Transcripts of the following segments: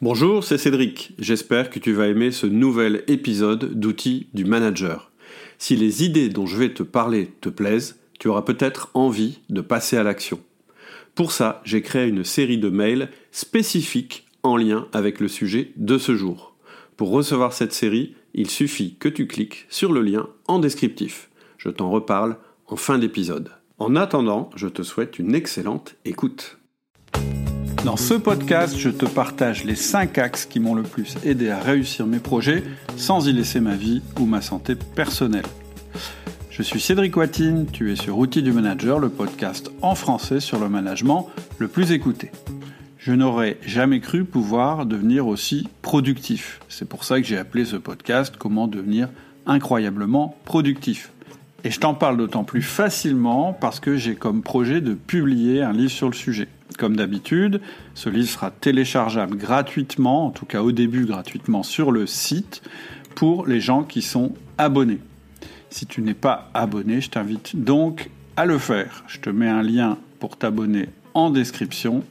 Bonjour, c'est Cédric. J'espère que tu vas aimer ce nouvel épisode d'outils du manager. Si les idées dont je vais te parler te plaisent, tu auras peut-être envie de passer à l'action. Pour ça, j'ai créé une série de mails spécifiques en lien avec le sujet de ce jour. Pour recevoir cette série, il suffit que tu cliques sur le lien en descriptif. Je t'en reparle en fin d'épisode. En attendant, je te souhaite une excellente écoute. Dans ce podcast, je te partage les 5 axes qui m'ont le plus aidé à réussir mes projets sans y laisser ma vie ou ma santé personnelle. Je suis Cédric Watine, tu es sur Outils du Manager, le podcast en français sur le management le plus écouté. Je n'aurais jamais cru pouvoir devenir aussi productif. C'est pour ça que j'ai appelé ce podcast Comment devenir incroyablement productif. Et je t'en parle d'autant plus facilement parce que j'ai comme projet de publier un livre sur le sujet. Comme d'habitude, ce livre sera téléchargeable gratuitement, en tout cas au début gratuitement sur le site, pour les gens qui sont abonnés. Si tu n'es pas abonné, je t'invite donc à le faire. Je te mets un lien pour t'abonner en description.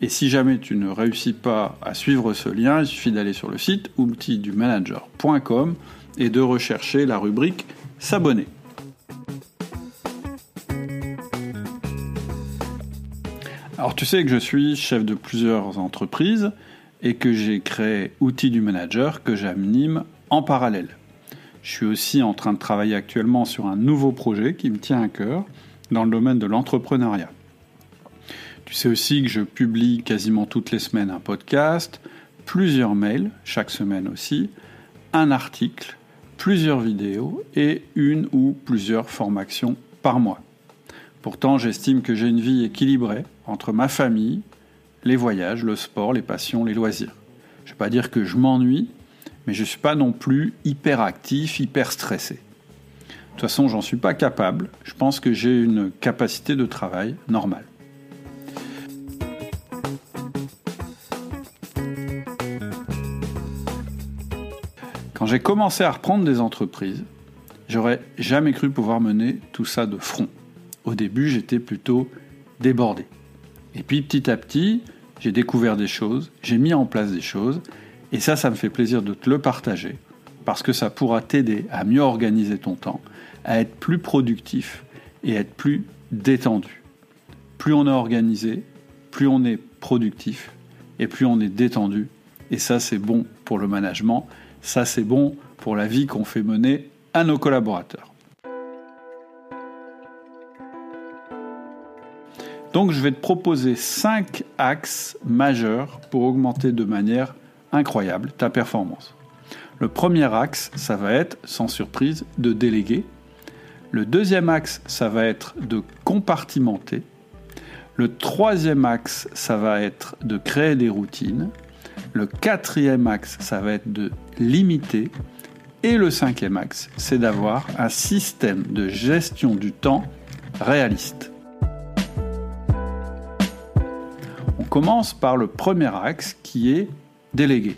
Et si jamais tu ne réussis pas à suivre ce lien, il suffit d'aller sur le site outildumanager.com et de rechercher la rubrique S'abonner. Alors tu sais que je suis chef de plusieurs entreprises et que j'ai créé Outils du Manager que j'anime en parallèle. Je suis aussi en train de travailler actuellement sur un nouveau projet qui me tient à cœur dans le domaine de l'entrepreneuriat. Tu sais aussi que je publie quasiment toutes les semaines un podcast, plusieurs mails, chaque semaine aussi, un article, plusieurs vidéos et une ou plusieurs formations par mois. Pourtant, j'estime que j'ai une vie équilibrée entre ma famille, les voyages, le sport, les passions, les loisirs. Je ne vais pas dire que je m'ennuie, mais je ne suis pas non plus hyper actif, hyper stressé. De toute façon, j'en suis pas capable. Je pense que j'ai une capacité de travail normale. Quand j'ai commencé à reprendre des entreprises, j'aurais jamais cru pouvoir mener tout ça de front. Au début, j'étais plutôt débordé. Et puis petit à petit, j'ai découvert des choses, j'ai mis en place des choses, et ça, ça me fait plaisir de te le partager, parce que ça pourra t'aider à mieux organiser ton temps, à être plus productif et à être plus détendu. Plus on est organisé, plus on est productif, et plus on est détendu. Et ça, c'est bon pour le management, ça, c'est bon pour la vie qu'on fait mener à nos collaborateurs. Donc je vais te proposer 5 axes majeurs pour augmenter de manière incroyable ta performance. Le premier axe, ça va être, sans surprise, de déléguer. Le deuxième axe, ça va être de compartimenter. Le troisième axe, ça va être de créer des routines. Le quatrième axe, ça va être de limiter. Et le cinquième axe, c'est d'avoir un système de gestion du temps réaliste. Commence par le premier axe qui est déléguer.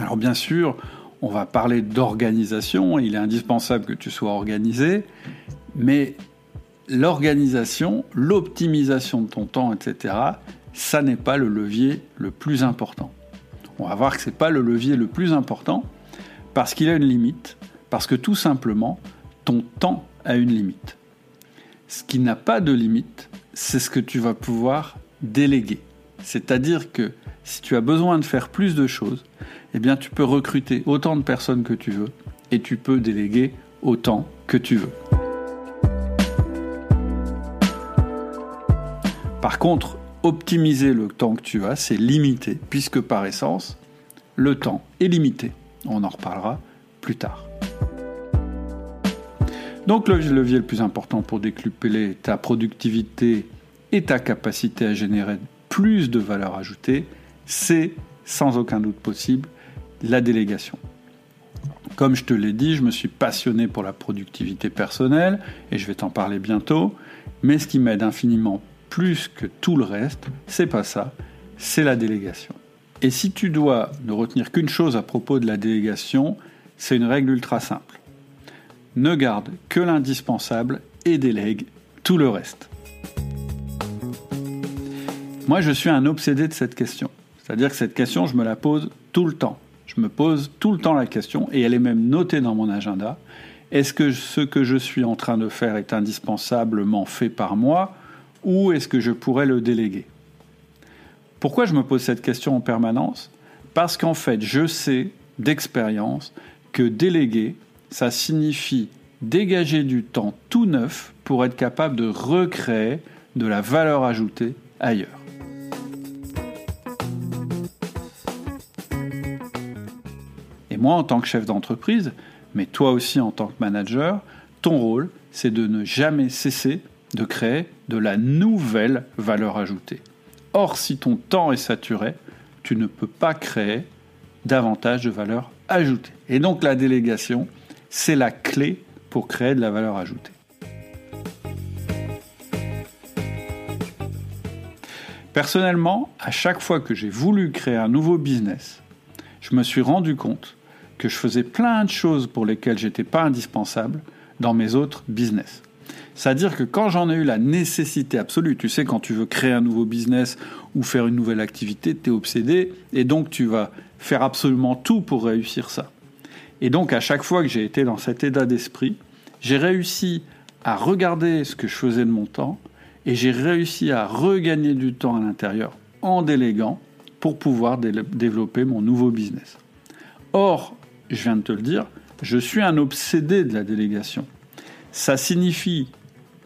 Alors bien sûr, on va parler d'organisation, il est indispensable que tu sois organisé, mais l'organisation, l'optimisation de ton temps, etc., ça n'est pas le levier le plus important. On va voir que ce n'est pas le levier le plus important parce qu'il a une limite, parce que tout simplement, ton temps a une limite. Ce qui n'a pas de limite, c'est ce que tu vas pouvoir déléguer. C'est-à-dire que si tu as besoin de faire plus de choses, eh bien tu peux recruter autant de personnes que tu veux et tu peux déléguer autant que tu veux. Par contre, optimiser le temps que tu as, c'est limité, puisque par essence, le temps est limité. On en reparlera plus tard. Donc le levier le plus important pour décupler ta productivité et ta capacité à générer plus de valeur ajoutée, c'est sans aucun doute possible la délégation. Comme je te l'ai dit, je me suis passionné pour la productivité personnelle et je vais t'en parler bientôt, mais ce qui m'aide infiniment plus que tout le reste, c'est pas ça, c'est la délégation. Et si tu dois ne retenir qu'une chose à propos de la délégation, c'est une règle ultra simple. Ne garde que l'indispensable et délègue tout le reste. Moi, je suis un obsédé de cette question. C'est-à-dire que cette question, je me la pose tout le temps. Je me pose tout le temps la question, et elle est même notée dans mon agenda. Est-ce que ce que je suis en train de faire est indispensablement fait par moi, ou est-ce que je pourrais le déléguer? Pourquoi je me pose cette question en permanence? Parce qu'en fait, je sais d'expérience que déléguer, ça signifie dégager du temps tout neuf pour être capable de recréer de la valeur ajoutée ailleurs. Moi, en tant que chef d'entreprise, mais toi aussi en tant que manager, ton rôle, c'est de ne jamais cesser de créer de la nouvelle valeur ajoutée. Or, si ton temps est saturé, tu ne peux pas créer davantage de valeur ajoutée. Et donc la délégation, c'est la clé pour créer de la valeur ajoutée. Personnellement, à chaque fois que j'ai voulu créer un nouveau business, je me suis rendu compte que je faisais plein de choses pour lesquelles j'étais pas indispensable dans mes autres business. C'est-à-dire que quand j'en ai eu la nécessité absolue, tu sais, quand tu veux créer un nouveau business ou faire une nouvelle activité, tu es obsédé et donc tu vas faire absolument tout pour réussir ça. Et donc à chaque fois que j'ai été dans cet état d'esprit, j'ai réussi à regarder ce que je faisais de mon temps et j'ai réussi à regagner du temps à l'intérieur en déléguant pour pouvoir développer mon nouveau business. Or, je viens de te le dire, je suis un obsédé de la délégation. Ça signifie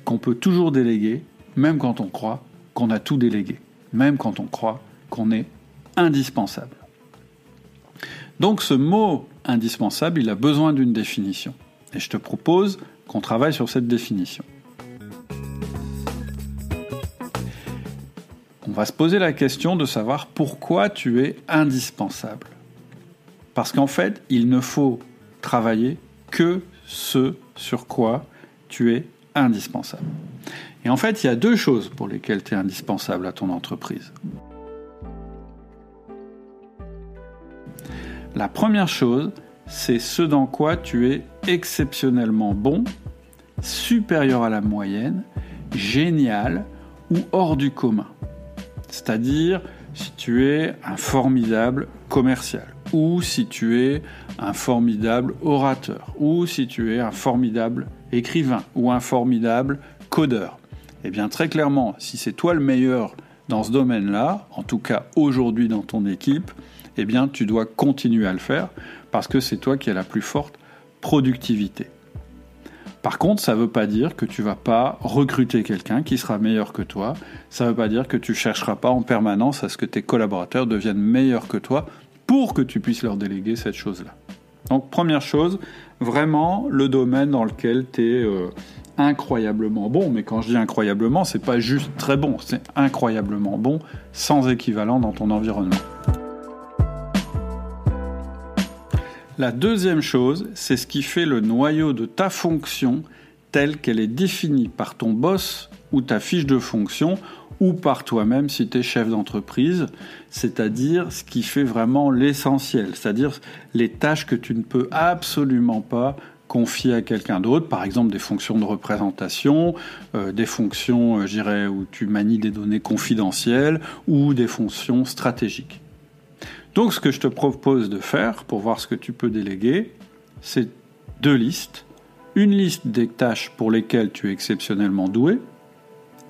qu'on peut toujours déléguer, même quand on croit qu'on a tout délégué, même quand on croit qu'on est indispensable. Donc ce mot indispensable, il a besoin d'une définition. Et je te propose qu'on travaille sur cette définition. On va se poser la question de savoir pourquoi tu es indispensable. Parce qu'en fait, il ne faut travailler que ce sur quoi tu es indispensable. Et en fait, il y a deux choses pour lesquelles tu es indispensable à ton entreprise. La première chose, c'est ce dans quoi tu es exceptionnellement bon, supérieur à la moyenne, génial ou hors du commun. C'est-à-dire si tu es un formidable commercial, ou si tu es un formidable orateur, ou si tu es un formidable écrivain, ou un formidable codeur. Eh bien très clairement, si c'est toi le meilleur dans ce domaine-là, en tout cas aujourd'hui dans ton équipe, eh bien tu dois continuer à le faire parce que c'est toi qui as la plus forte productivité. Par contre, ça ne veut pas dire que tu vas pas recruter quelqu'un qui sera meilleur que toi. Ça ne veut pas dire que tu chercheras pas en permanence à ce que tes collaborateurs deviennent meilleurs que toi pour que tu puisses leur déléguer cette chose-là. Donc première chose, vraiment le domaine dans lequel tu es euh, incroyablement bon. Mais quand je dis incroyablement, c'est pas juste très bon, c'est incroyablement bon, sans équivalent dans ton environnement. La deuxième chose, c'est ce qui fait le noyau de ta fonction telle qu'elle est définie par ton boss ou ta fiche de fonction ou par toi-même si tu es chef d'entreprise, c'est-à-dire ce qui fait vraiment l'essentiel, c'est-à-dire les tâches que tu ne peux absolument pas confier à quelqu'un d'autre, par exemple des fonctions de représentation, euh, des fonctions, euh, j'irais, où tu manies des données confidentielles ou des fonctions stratégiques. Donc ce que je te propose de faire pour voir ce que tu peux déléguer, c'est deux listes. Une liste des tâches pour lesquelles tu es exceptionnellement doué,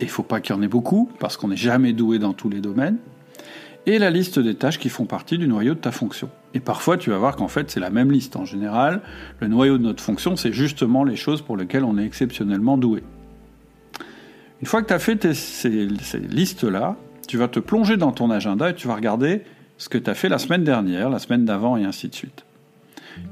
et il faut pas qu'il y en ait beaucoup, parce qu'on n'est jamais doué dans tous les domaines, et la liste des tâches qui font partie du noyau de ta fonction. Et parfois, tu vas voir qu'en fait, c'est la même liste. En général, le noyau de notre fonction, c'est justement les choses pour lesquelles on est exceptionnellement doué. Une fois que tu as fait ces listes-là, tu vas te plonger dans ton agenda et tu vas regarder ce que tu as fait la semaine dernière, la semaine d'avant et ainsi de suite.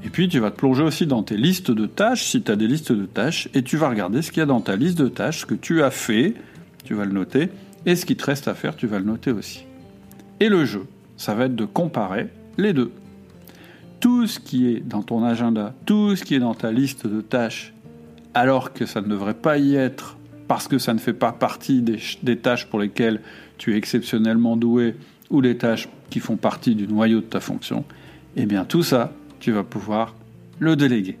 Et puis tu vas te plonger aussi dans tes listes de tâches, si tu as des listes de tâches, et tu vas regarder ce qu'il y a dans ta liste de tâches, ce que tu as fait, tu vas le noter, et ce qui te reste à faire, tu vas le noter aussi. Et le jeu, ça va être de comparer les deux. Tout ce qui est dans ton agenda, tout ce qui est dans ta liste de tâches, alors que ça ne devrait pas y être parce que ça ne fait pas partie des, des tâches pour lesquelles tu es exceptionnellement doué ou les tâches qui font partie du noyau de ta fonction, eh bien tout ça, tu vas pouvoir le déléguer.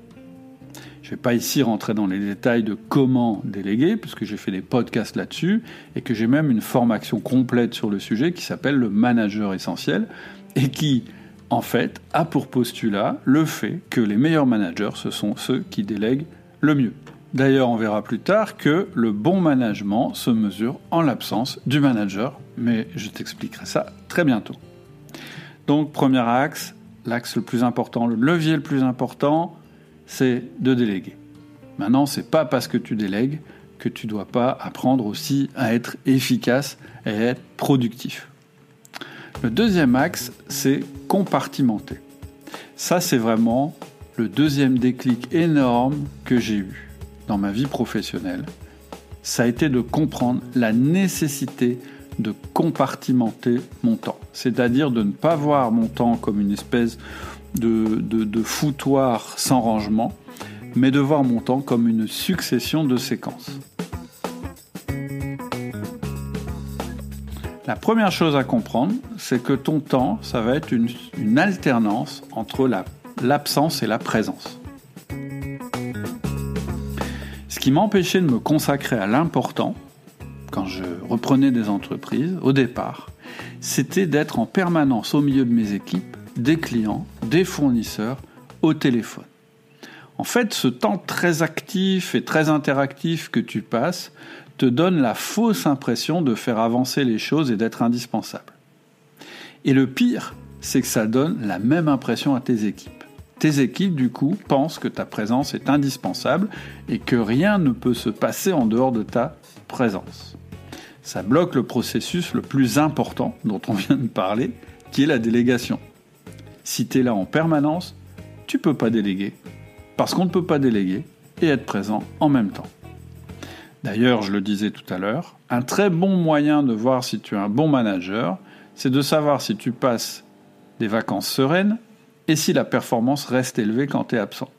Je ne vais pas ici rentrer dans les détails de comment déléguer, puisque j'ai fait des podcasts là-dessus, et que j'ai même une formation complète sur le sujet qui s'appelle le manager essentiel, et qui, en fait, a pour postulat le fait que les meilleurs managers, ce sont ceux qui délèguent le mieux. D'ailleurs, on verra plus tard que le bon management se mesure en l'absence du manager, mais je t'expliquerai ça très bientôt. Donc, premier axe, l'axe le plus important, le levier le plus important, c'est de déléguer. Maintenant, c'est pas parce que tu délègues que tu dois pas apprendre aussi à être efficace et à être productif. Le deuxième axe, c'est compartimenter. Ça, c'est vraiment le deuxième déclic énorme que j'ai eu dans ma vie professionnelle. Ça a été de comprendre la nécessité de compartimenter mon temps. C'est-à-dire de ne pas voir mon temps comme une espèce de, foutoir sans rangement, mais de voir mon temps comme une succession de séquences. La première chose à comprendre, c'est que ton temps, ça va être une, alternance entre l'absence et la présence. Ce qui m'empêchait de me consacrer à l'important, quand je reprenais des entreprises, au départ, c'était d'être en permanence au milieu de mes équipes, des clients, des fournisseurs, au téléphone. En fait, ce temps très actif et très interactif que tu passes te donne la fausse impression de faire avancer les choses et d'être indispensable. Et le pire, c'est que ça donne la même impression à tes équipes. Tes équipes, du coup, pensent que ta présence est indispensable et que rien ne peut se passer en dehors de ta présence. Ça bloque le processus le plus important dont on vient de parler, qui est la délégation. Si tu es là en permanence, tu peux pas déléguer, parce qu'on ne peut pas déléguer et être présent en même temps. D'ailleurs, je le disais tout à l'heure, un très bon moyen de voir si tu es un bon manager, c'est de savoir si tu passes des vacances sereines et si la performance reste élevée quand tu es absent.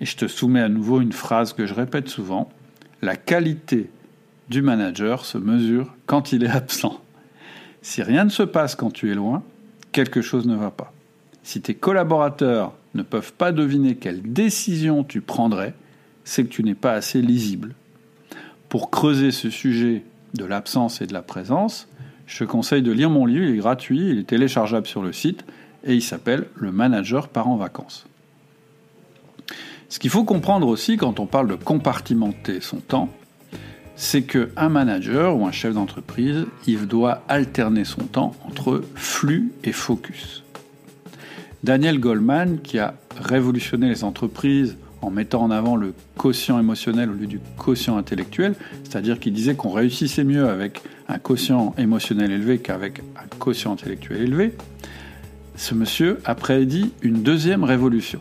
Et je te soumets à nouveau une phrase que je répète souvent, la qualité du manager se mesure quand il est absent. Si rien ne se passe quand tu es loin, quelque chose ne va pas. Si tes collaborateurs ne peuvent pas deviner quelle décision tu prendrais, c'est que tu n'es pas assez lisible pour creuser ce sujet de l'absence et de la présence, je te conseille de lire mon livre, il est gratuit, il est téléchargeable sur le site et il s'appelle Le manager part en vacances. Ce qu'il faut comprendre aussi quand on parle de compartimenter son temps, c'est qu'un manager ou un chef d'entreprise, il doit alterner son temps entre flux et focus. Daniel Goldman, qui a révolutionné les entreprises en mettant en avant le quotient émotionnel au lieu du quotient intellectuel, c'est-à-dire qu'il disait qu'on réussissait mieux avec un quotient émotionnel élevé qu'avec un quotient intellectuel élevé, ce monsieur a prédit une deuxième révolution,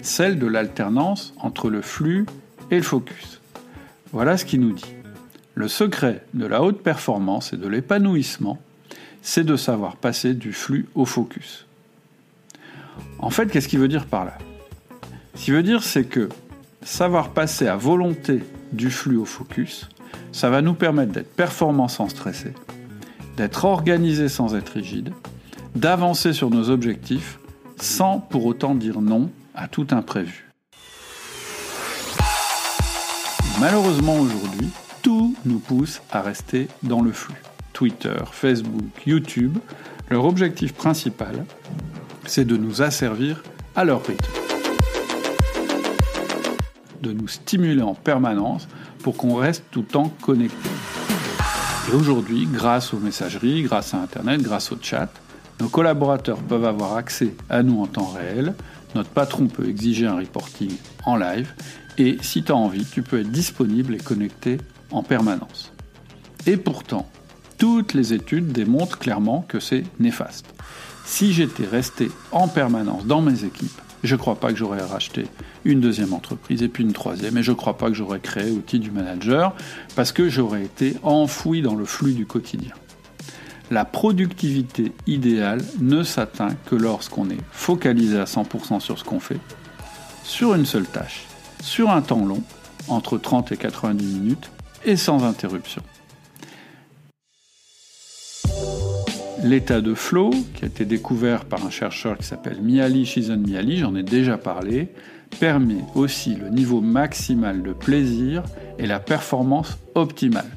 celle de l'alternance entre le flux et le focus. Voilà ce qu'il nous dit. Le secret de la haute performance et de l'épanouissement, c'est de savoir passer du flux au focus. En fait, qu'est-ce qu'il veut dire par là? Ce qui veut dire, c'est que savoir passer à volonté du flux au focus, ça va nous permettre d'être performants sans stresser, d'être organisés sans être rigide, d'avancer sur nos objectifs sans pour autant dire non à tout imprévu. Malheureusement aujourd'hui, tout nous pousse à rester dans le flux. Twitter, Facebook, YouTube, leur objectif principal, c'est de nous asservir à leur rythme de nous stimuler en permanence pour qu'on reste tout le temps connecté. Et aujourd'hui, grâce aux messageries, grâce à Internet, grâce au chat, nos collaborateurs peuvent avoir accès à nous en temps réel, notre patron peut exiger un reporting en live, et si tu as envie, tu peux être disponible et connecté en permanence. Et pourtant, toutes les études démontrent clairement que c'est néfaste. Si j'étais resté en permanence dans mes équipes, je ne crois pas que j'aurais racheté une deuxième entreprise et puis une troisième. Et je ne crois pas que j'aurais créé outil du manager parce que j'aurais été enfoui dans le flux du quotidien. La productivité idéale ne s'atteint que lorsqu'on est focalisé à 100% sur ce qu'on fait, sur une seule tâche, sur un temps long, entre 30 et 90 minutes, et sans interruption. L'état de flow, qui a été découvert par un chercheur qui s'appelle Miali Shizun Miali, j'en ai déjà parlé, permet aussi le niveau maximal de plaisir et la performance optimale.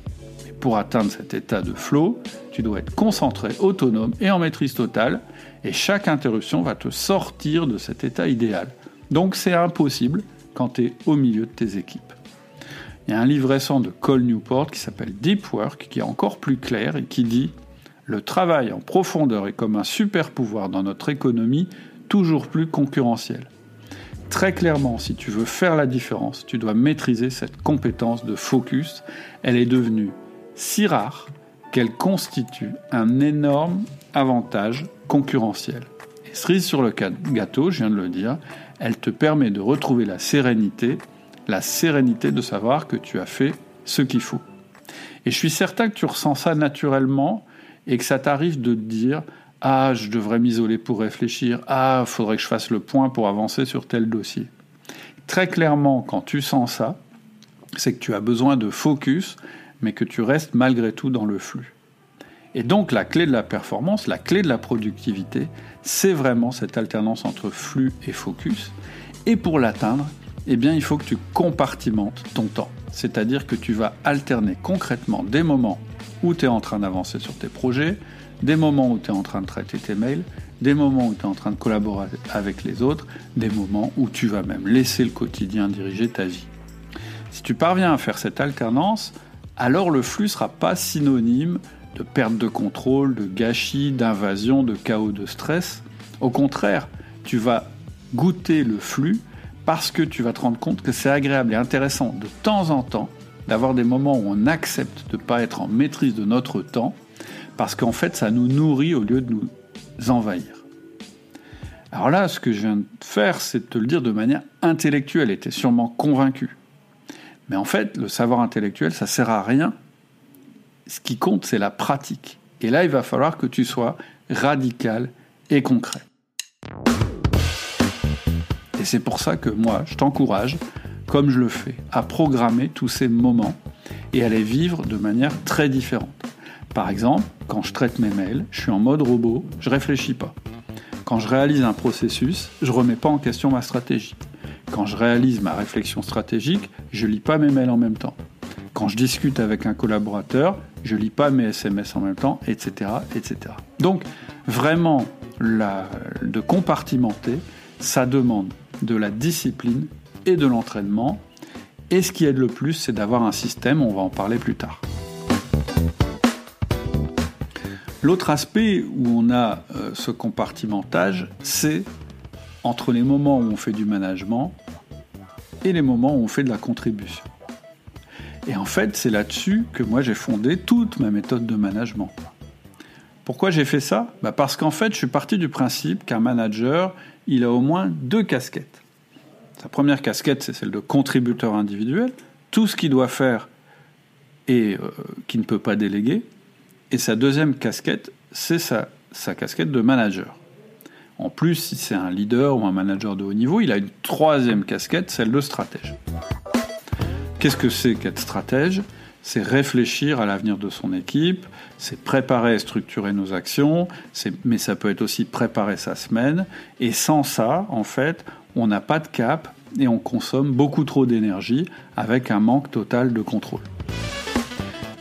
Pour atteindre cet état de flow, tu dois être concentré, autonome et en maîtrise totale, et chaque interruption va te sortir de cet état idéal. Donc c'est impossible quand tu es au milieu de tes équipes. Il y a un livre récent de Cole Newport qui s'appelle Deep Work, qui est encore plus clair et qui dit Le travail en profondeur est comme un super pouvoir dans notre économie toujours plus concurrentielle. Très clairement, si tu veux faire la différence, tu dois maîtriser cette compétence de focus. Elle est devenue si rare qu'elle constitue un énorme avantage concurrentiel. Et cerise sur le gâteau, je viens de le dire, elle te permet de retrouver la sérénité, la sérénité de savoir que tu as fait ce qu'il faut. Et je suis certain que tu ressens ça naturellement et que ça t'arrive de te dire Ah, je devrais m'isoler pour réfléchir. Ah, faudrait que je fasse le point pour avancer sur tel dossier. Très clairement, quand tu sens ça, c'est que tu as besoin de focus, mais que tu restes malgré tout dans le flux. Et donc la clé de la performance, la clé de la productivité, c'est vraiment cette alternance entre flux et focus. Et pour l'atteindre, eh bien il faut que tu compartimentes ton temps. C'est-à-dire que tu vas alterner concrètement des moments où tu es en train d'avancer sur tes projets, des moments où tu es en train de traiter tes mails, des moments où tu es en train de collaborer avec les autres, des moments où tu vas même laisser le quotidien diriger ta vie. Si tu parviens à faire cette alternance, alors le flux ne sera pas synonyme de perte de contrôle, de gâchis, d'invasion, de chaos, de stress. Au contraire, tu vas goûter le flux parce que tu vas te rendre compte que c'est agréable et intéressant de temps en temps d'avoir des moments où on accepte de ne pas être en maîtrise de notre temps, parce qu'en fait ça nous nourrit au lieu de nous envahir. Alors là, ce que je viens de faire, c'est de te le dire de manière intellectuelle, et tu es sûrement convaincu. Mais en fait, le savoir intellectuel, ça sert à rien ce qui compte, c'est la pratique. Et là, il va falloir que tu sois radical et concret. Et c'est pour ça que moi, je t'encourage, comme je le fais, à programmer tous ces moments et à les vivre de manière très différente. Par exemple, quand je traite mes mails, je suis en mode robot, je réfléchis pas. Quand je réalise un processus, je remets pas en question ma stratégie. Quand je réalise ma réflexion stratégique, je lis pas mes mails en même temps. Quand je discute avec un collaborateur, je lis pas mes SMS en même temps, etc., etc. Donc, vraiment, de compartimenter, ça demande de la discipline et de l'entraînement. Et ce qui aide le plus, c'est d'avoir un système, on va en parler plus tard. L'autre aspect où on a euh, ce compartimentage, c'est entre les moments où on fait du management et les moments où on fait de la contribution. Et en fait, c'est là-dessus que moi j'ai fondé toute ma méthode de management. Pourquoi j'ai fait ça? Bah Parce qu'en fait, je suis parti du principe qu'un manager, il a au moins deux casquettes. Sa première casquette, c'est celle de contributeur individuel, tout ce qu'il doit faire et euh, qui ne peut pas déléguer. Et sa deuxième casquette, c'est sa, sa casquette de manager. En plus, si c'est un leader ou un manager de haut niveau, il a une troisième casquette, celle de stratège. Qu'est-ce que c'est qu'être stratège? C'est réfléchir à l'avenir de son équipe, c'est préparer et structurer nos actions, mais ça peut être aussi préparer sa semaine. Et sans ça, en fait, on n'a pas de cap et on consomme beaucoup trop d'énergie avec un manque total de contrôle.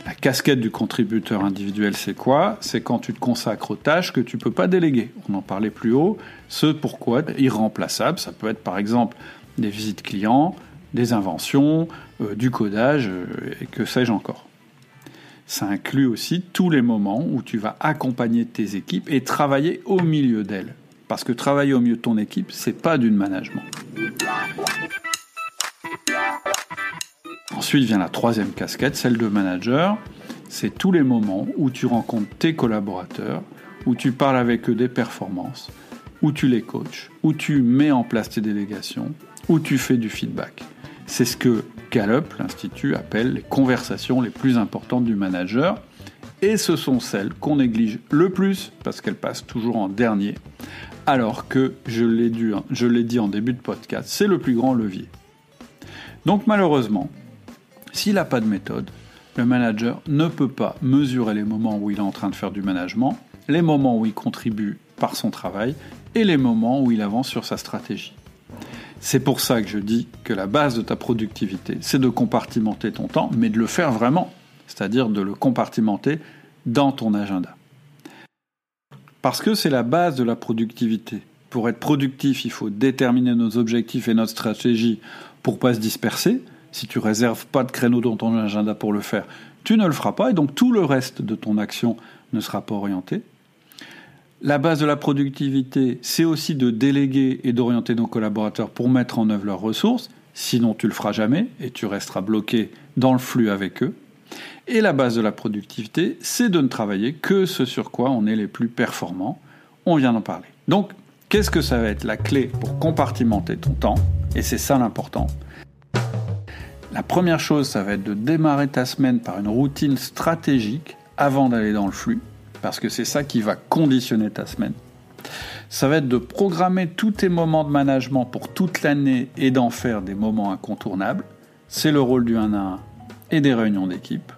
La casquette du contributeur individuel, c'est quoi? C'est quand tu te consacres aux tâches que tu ne peux pas déléguer. On en parlait plus haut. Ce pourquoi irremplaçable, ça peut être par exemple des visites clients, des inventions, euh, du codage, euh, et que sais-je encore. Ça inclut aussi tous les moments où tu vas accompagner tes équipes et travailler au milieu d'elles. Parce que travailler au milieu de ton équipe, c'est pas du management. Ensuite vient la troisième casquette, celle de manager. C'est tous les moments où tu rencontres tes collaborateurs, où tu parles avec eux des performances, où tu les coaches, où tu mets en place tes délégations, où tu fais du feedback. C'est ce que Gallup, l'Institut, appelle les conversations les plus importantes du manager. Et ce sont celles qu'on néglige le plus parce qu'elles passent toujours en dernier. Alors que, je l'ai dit en début de podcast, c'est le plus grand levier. Donc malheureusement, s'il n'a pas de méthode, le manager ne peut pas mesurer les moments où il est en train de faire du management les moments où il contribue par son travail et les moments où il avance sur sa stratégie. C'est pour ça que je dis que la base de ta productivité, c'est de compartimenter ton temps, mais de le faire vraiment, c'est-à-dire de le compartimenter dans ton agenda. Parce que c'est la base de la productivité. Pour être productif, il faut déterminer nos objectifs et notre stratégie pour pas se disperser. Si tu réserves pas de créneau dans ton agenda pour le faire, tu ne le feras pas et donc tout le reste de ton action ne sera pas orienté. La base de la productivité, c'est aussi de déléguer et d'orienter nos collaborateurs pour mettre en œuvre leurs ressources, sinon tu le feras jamais et tu resteras bloqué dans le flux avec eux. Et la base de la productivité, c'est de ne travailler que ce sur quoi on est les plus performants. On vient d'en parler. Donc, qu'est-ce que ça va être la clé pour compartimenter ton temps? Et c'est ça l'important. La première chose, ça va être de démarrer ta semaine par une routine stratégique avant d'aller dans le flux parce que c'est ça qui va conditionner ta semaine. Ça va être de programmer tous tes moments de management pour toute l'année et d'en faire des moments incontournables. C'est le rôle du 1 à 1 et des réunions d'équipe.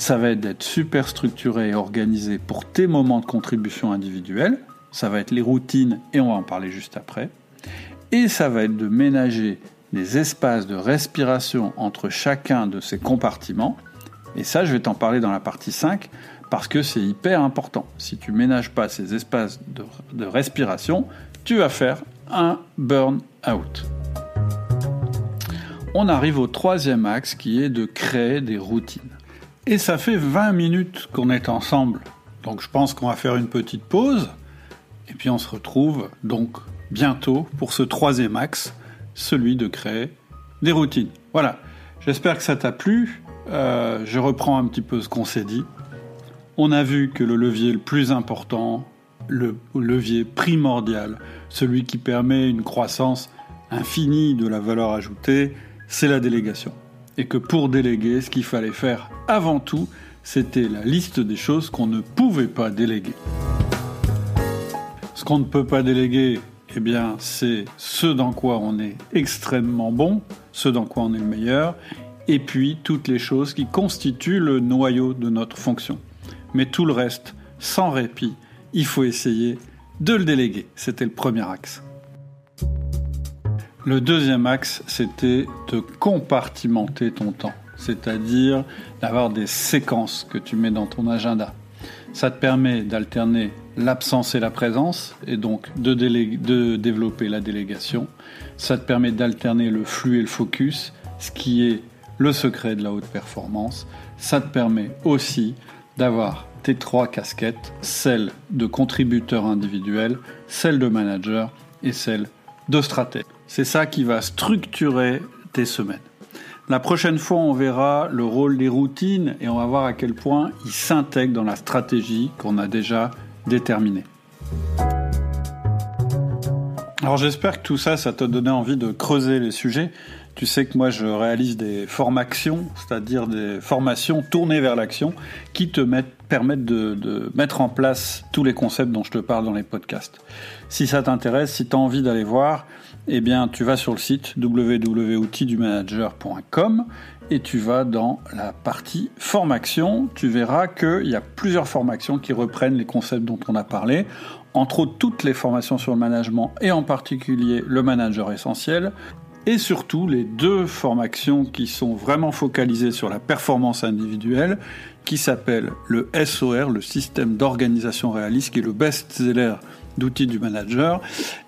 Ça va être d'être super structuré et organisé pour tes moments de contribution individuelle. Ça va être les routines et on va en parler juste après. Et ça va être de ménager des espaces de respiration entre chacun de ces compartiments. Et ça, je vais t'en parler dans la partie 5 parce que c'est hyper important. Si tu ménages pas ces espaces de, respiration, tu vas faire un burn-out. On arrive au troisième axe qui est de créer des routines. Et ça fait 20 minutes qu'on est ensemble. Donc je pense qu'on va faire une petite pause. Et puis on se retrouve donc bientôt pour ce troisième axe, celui de créer des routines. Voilà, j'espère que ça t'a plu. Euh, je reprends un petit peu ce qu'on s'est dit on a vu que le levier le plus important, le levier primordial, celui qui permet une croissance infinie de la valeur ajoutée, c'est la délégation. Et que pour déléguer, ce qu'il fallait faire avant tout, c'était la liste des choses qu'on ne pouvait pas déléguer. Ce qu'on ne peut pas déléguer, eh bien, c'est ce dans quoi on est extrêmement bon, ce dans quoi on est le meilleur, et puis toutes les choses qui constituent le noyau de notre fonction mais tout le reste, sans répit, il faut essayer de le déléguer. C'était le premier axe. Le deuxième axe, c'était de compartimenter ton temps, c'est-à-dire d'avoir des séquences que tu mets dans ton agenda. Ça te permet d'alterner l'absence et la présence, et donc de, développer la délégation. Ça te permet d'alterner le flux et le focus, ce qui est le secret de la haute performance. Ça te permet aussi d'avoir tes trois casquettes, celle de contributeur individuel, celle de manager et celle de stratège. C'est ça qui va structurer tes semaines. La prochaine fois, on verra le rôle des routines et on va voir à quel point ils s'intègrent dans la stratégie qu'on a déjà déterminée. Alors j'espère que tout ça, ça t'a donné envie de creuser les sujets. Tu sais que moi, je réalise des formations, c'est-à-dire des formations tournées vers l'action, qui te permettent de, mettre en place tous les concepts dont je te parle dans les podcasts. Si ça t'intéresse, si tu as envie d'aller voir, eh bien, tu vas sur le site www.outildumanager.com et tu vas dans la partie formation. Tu verras qu'il y a plusieurs formations qui reprennent les concepts dont on a parlé entre autres toutes les formations sur le management et en particulier le manager essentiel, et surtout les deux formations qui sont vraiment focalisées sur la performance individuelle, qui s'appellent le SOR, le système d'organisation réaliste, qui est le best-seller d'outils du manager,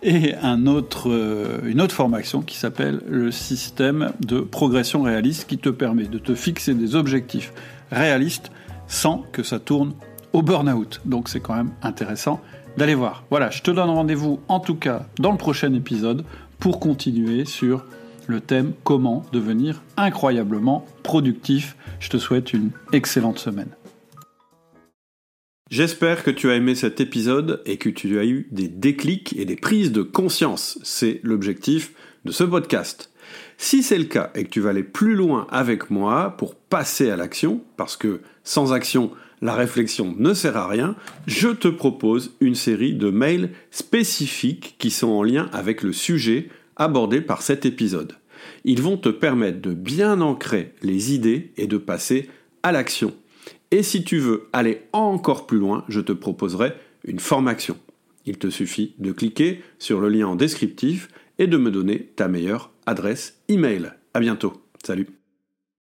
et euh, une autre formation qui s'appelle le système de progression réaliste, qui te permet de te fixer des objectifs réalistes sans que ça tourne au burn-out. Donc c'est quand même intéressant d'aller voir. Voilà, je te donne rendez-vous en tout cas dans le prochain épisode pour continuer sur le thème comment devenir incroyablement productif. Je te souhaite une excellente semaine. J'espère que tu as aimé cet épisode et que tu as eu des déclics et des prises de conscience. C'est l'objectif de ce podcast. Si c'est le cas et que tu vas aller plus loin avec moi pour passer à l'action, parce que sans action, la réflexion ne sert à rien, je te propose une série de mails spécifiques qui sont en lien avec le sujet abordé par cet épisode. Ils vont te permettre de bien ancrer les idées et de passer à l'action. Et si tu veux aller encore plus loin, je te proposerai une formation. Il te suffit de cliquer sur le lien en descriptif et de me donner ta meilleure adresse email. À bientôt. Salut.